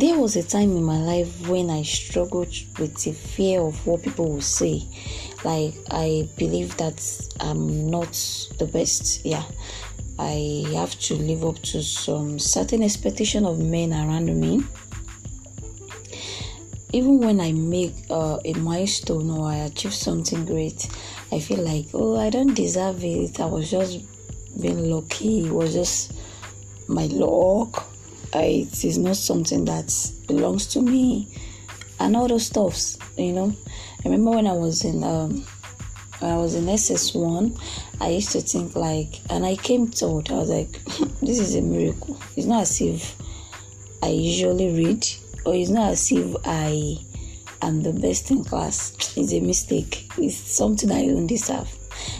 there was a time in my life when I struggled with the fear of what people will say. Like, I believe that I'm not the best. Yeah. I have to live up to some certain expectation of men around me. Even when I make uh, a milestone or I achieve something great, I feel like, oh, I don't deserve it. I was just being lucky. It was just my luck. I, it is not something that belongs to me, and all those stuffs. You know, I remember when I was in um, when I was in SS one, I used to think like, and I came told I was like, this is a miracle. It's not as if I usually read, or it's not as if I am the best in class. It's a mistake. It's something I don't deserve.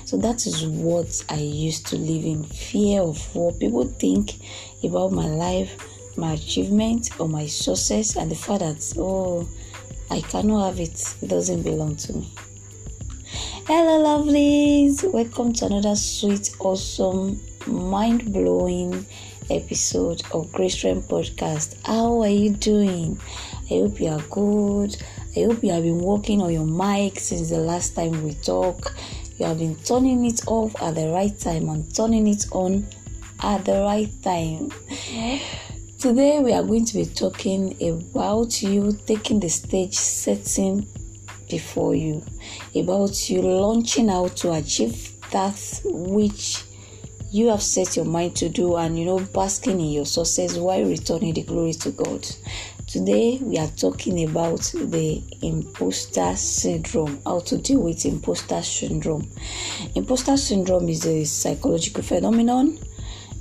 So that is what I used to live in fear of what people think about my life, my achievement, or my success, and the fact that oh, I cannot have it. It doesn't belong to me. Hello, lovelies. Welcome to another sweet, awesome, mind blowing episode of Grace Strength Podcast. How are you doing? I hope you are good. I hope you have been working on your mic since the last time we talked. You have been turning it off at the right time and turning it on at the right time. Today, we are going to be talking about you taking the stage setting before you, about you launching out to achieve that which you have set your mind to do and you know basking in your success while returning the glory to God. Today we are talking about the imposter syndrome, how to deal with imposter syndrome. Imposter syndrome is a psychological phenomenon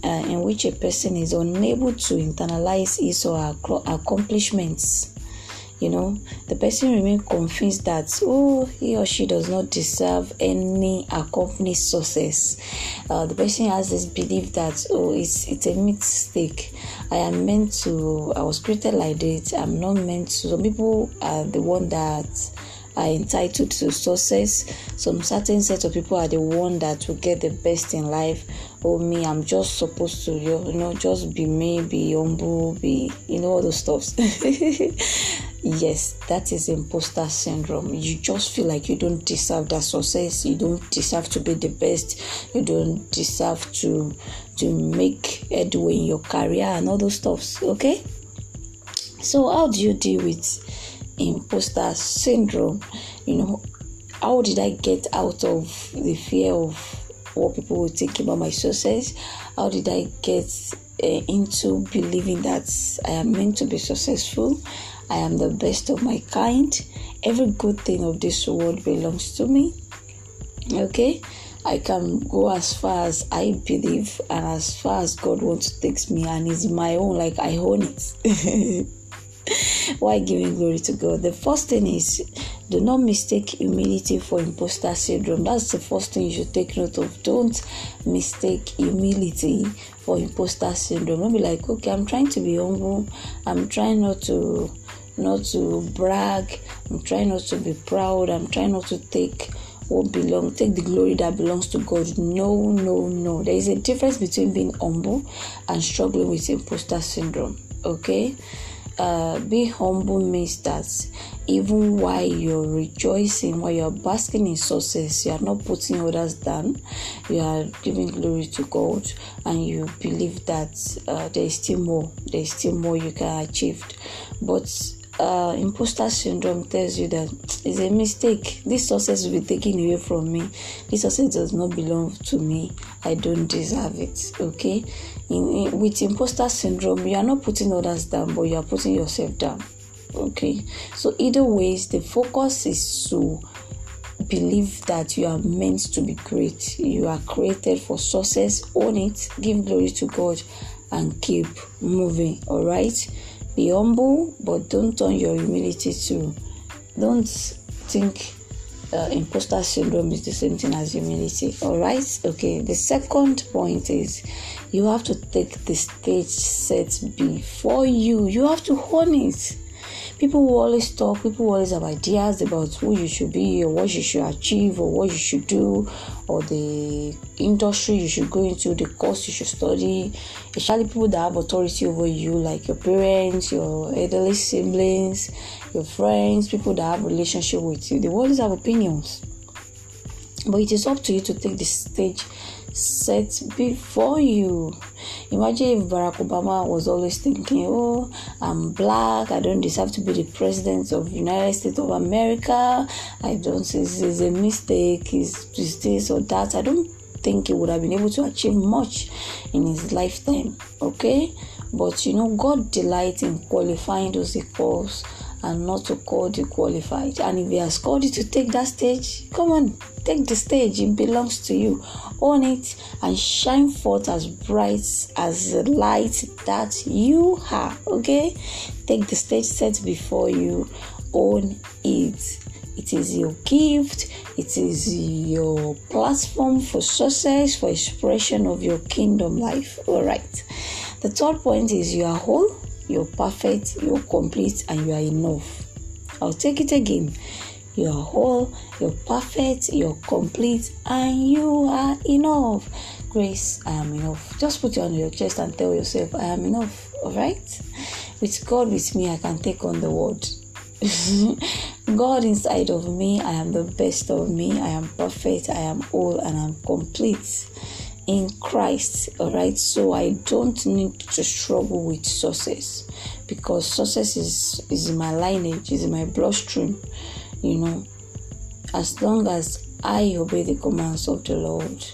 uh, in which a person is unable to internalize his or her accomplishments. You know the person remains convinced that oh he or she does not deserve any accomplished success. Uh, the person has this belief that oh it's it's a mistake. I am meant to i was created like this. I'm not meant to. Some people are the one that are entitled to success. Some certain set of people are the one that will get the best in life. Oh me i'm just supposed to you know just be me be humble be you know all those stuffs. Yes that is imposter syndrome. You just feel like you don't deserve that success. You don't deserve to be the best. You don't deserve to to make headway in your career and all those stuffs okay? So how do you deal with imposter syndrome you know how did i get out of the fear of what people will think about my success how did i get uh, into believing that i am meant to be successful I am the best of my kind. Every good thing of this world belongs to me. Okay? I can go as far as I believe and as far as God wants to take me, and it's my own, like I own it. Why giving glory to God? The first thing is do not mistake humility for imposter syndrome. That's the first thing you should take note of. Don't mistake humility for imposter syndrome. Don't be like, okay, I'm trying to be humble, I'm trying not to not to brag. I'm trying not to be proud. I'm trying not to take what belongs, take the glory that belongs to God. No, no, no. There is a difference between being humble and struggling with imposter syndrome. Okay? Uh, being humble means that even while you're rejoicing, while you're basking in success, you are not putting others down. You are giving glory to God, and you believe that uh, there is still more. There is still more you can achieve. But uh, imposter syndrome tells you that it's a mistake. This success will be taken away from me. This success does not belong to me. I don't deserve it. Okay. In, with imposter syndrome, you are not putting others down, but you are putting yourself down. Okay. So either ways, the focus is to believe that you are meant to be great. You are created for success. Own it. Give glory to God, and keep moving. All right be humble, but don't turn your humility to. Don't think uh, imposter syndrome is the same thing as humility. All right. Okay. The second point is you have to take the stage set before you. You have to own it people will always talk people will always have ideas about who you should be or what you should achieve or what you should do or the industry you should go into the course you should study especially people that have authority over you like your parents your elderly siblings your friends people that have relationship with you they always have opinions but it is up to you to take the stage set before you. Imagine if Barack Obama was always thinking, "Oh, I'm black. I don't deserve to be the president of United States of America. I don't. This is a mistake. Is this or that? I don't think he would have been able to achieve much in his lifetime. Okay, but you know, God delights in qualifying those calls and not to call the qualified. And if He has called you to take that stage, come on, take the stage. It belongs to you. Own it and shine forth as bright as the light that you are. Okay? Take the stage set before you. Own it. It is your gift. It is your platform for success, for expression of your kingdom life. All right. The third point is you are whole you're perfect, you're complete, and you are enough. I'll take it again. You are whole, you're perfect, you're complete, and you are enough. Grace, I am enough. Just put it on your chest and tell yourself, I am enough. Alright? With God with me, I can take on the world. God inside of me, I am the best of me. I am perfect, I am whole, and I'm complete in Christ. All right, so I don't need to struggle with success because success is is in my lineage, is in my bloodstream. You know, as long as I obey the commands of the Lord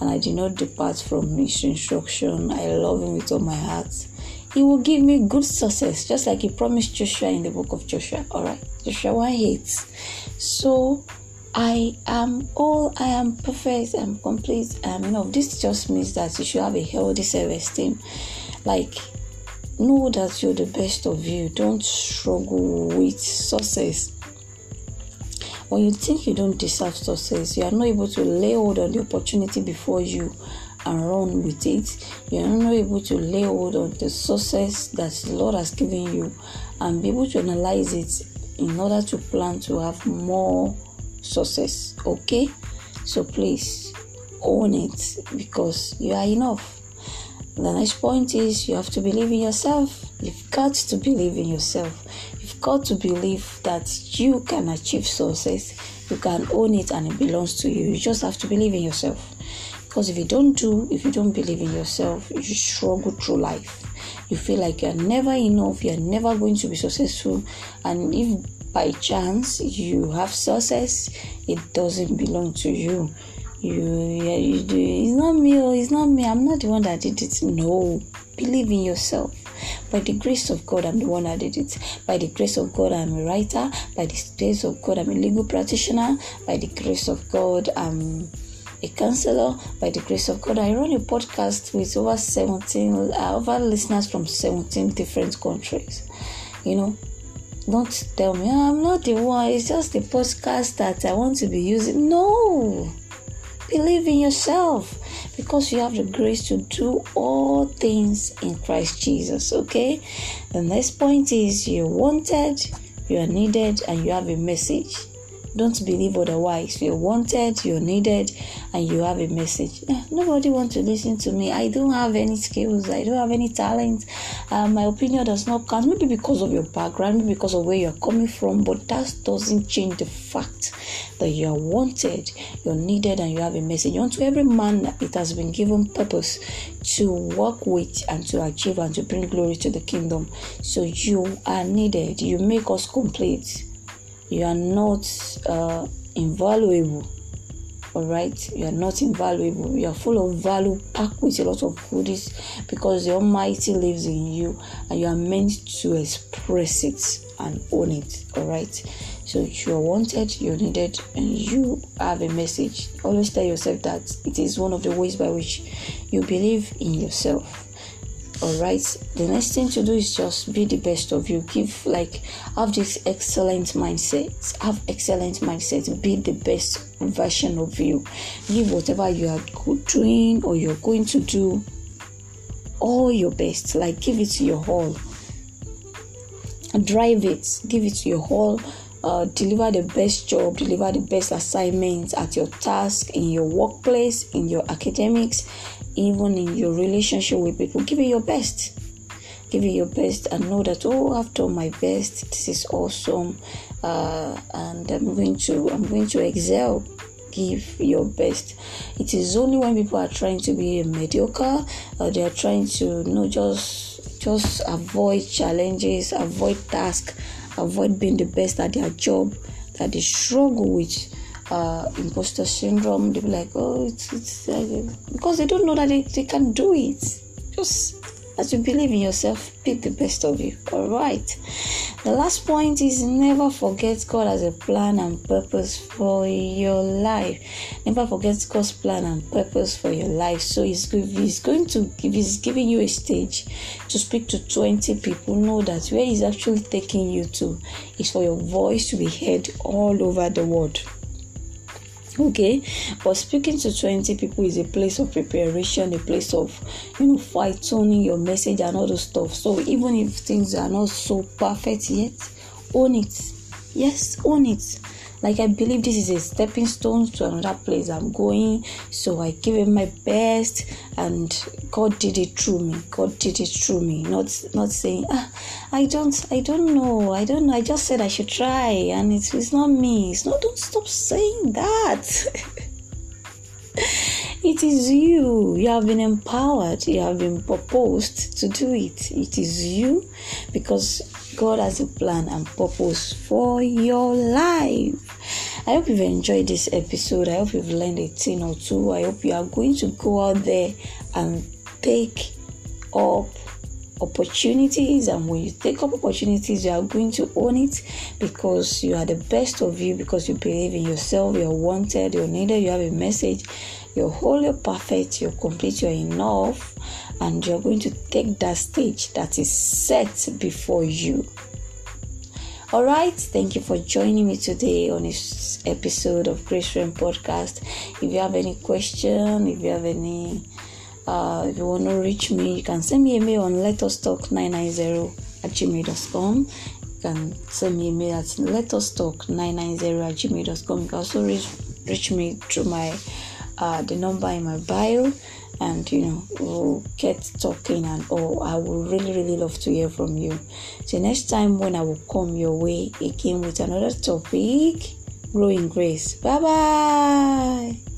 and I do not depart from His instruction, I love Him with all my heart. He will give me good success, just like He promised Joshua in the book of Joshua. All right, Joshua 1 8. So I am all, I am perfect, I'm complete, um, I'm enough. This just means that you should have a healthy self esteem. Like, know that you're the best of you. Don't struggle with success. When you think you don't deserve success, you are not able to lay hold on the opportunity before you and run with it. You are not able to lay hold on the success that the Lord has given you and be able to analyze it in order to plan to have more success. Okay? So please own it because you are enough. The next point is you have to believe in yourself. You've got to believe in yourself. You've got to believe that you can achieve success. You can own it and it belongs to you. You just have to believe in yourself. Because if you don't do, if you don't believe in yourself, you struggle through life. You feel like you're never enough, you're never going to be successful. And if by chance you have success, it doesn't belong to you. You, yeah, you do. It's not me. Oh, it's not me. I'm not the one that did it. No, believe in yourself. By the grace of God, I'm the one that did it. By the grace of God, I'm a writer. By the grace of God, I'm a legal practitioner. By the grace of God, I'm a counselor. By the grace of God, I run a podcast with over 17, uh, over listeners from 17 different countries. You know, don't tell me I'm not the one. It's just the podcast that I want to be using. No, believe in yourself because you have the grace to do all things in Christ Jesus. Okay. The next point is you're wanted, you are needed, and you have a message. Don't believe otherwise. You're wanted, you're needed, and you have a message. Eh, nobody wants to listen to me. I don't have any skills. I don't have any talent. Uh, my opinion does not count. Maybe because of your background, maybe because of where you're coming from, but that doesn't change the fact that you're wanted, you're needed, and you have a message. Unto every man, that it has been given purpose to work with and to achieve and to bring glory to the kingdom. So you are needed. You make us complete you are not uh, invaluable. All right? You are not invaluable. You are full of value packed with a lot of goodies because the almighty lives in you and you are meant to express it and own it. All right? So you are wanted you're needed and you have a message. Always tell yourself that it is one of the ways by which you believe in yourself all right the next thing to do is just be the best of you. Give like have this excellent mindset. Have excellent mindset. Be the best version of you. Give whatever you are doing or you're going to do all your best. Like give it to your all. Drive it. Give it your whole uh, deliver the best job. Deliver the best assignments at your task in your workplace in your academics even in your relationship with people. Give it your best. Give it your best and know that oh i've done my best. This is awesome. Uh, and i'm going to i'm going to excel. Give your best. It is only when people are trying to be mediocre or they are trying to you know just just avoid challenges avoid tasks avoid being the best at their job that they struggle with uh, imposter syndrome they'll be like oh it's, it's uh, because they don't know that they, they can do it just as you believe in yourself, pick the best of you. All right. The last point is never forget God has a plan and purpose for your life. Never forget God's plan and purpose for your life. So He's, he's going to give, He's giving you a stage to speak to 20 people. Know that where He's actually taking you to is for your voice to be heard all over the world okay but speaking to 20 people is a place of preparation a place of you know fine tuning your message and all those stuff. So even if things are not so perfect yet own it. Yes own it like I believe this is a stepping stone to another place I'm going. So I give it my best and God did it through me. God did it through me. Not not saying, ah, I don't I don't know. I don't know. I just said I should try and it's it's not me. It's not don't stop saying that. It is you. You have been empowered. You have been proposed to do it. It is you because God has a plan and purpose for your life. I hope you've enjoyed this episode. I hope you've learned a thing or two. I hope you are going to go out there and take up opportunities and when you take up opportunities you are going to own it because you are the best of you because you believe in yourself you're wanted you're needed you have a message you're whole you're perfect you're complete you're enough and you're going to take that stage that is set before you all right thank you for joining me today on this episode of grace friend podcast if you have any question if you have any uh, if you want to reach me, you can send me a mail on let us talk 990 at gmail.com. You can send me a mail at let us talk 990 at gmail.com. You can also reach, reach me through my uh, the number in my bio and you know we'll get talking and oh i would really really love to hear from you. So next time when i will come your way again with another topic growing grace. Bye bye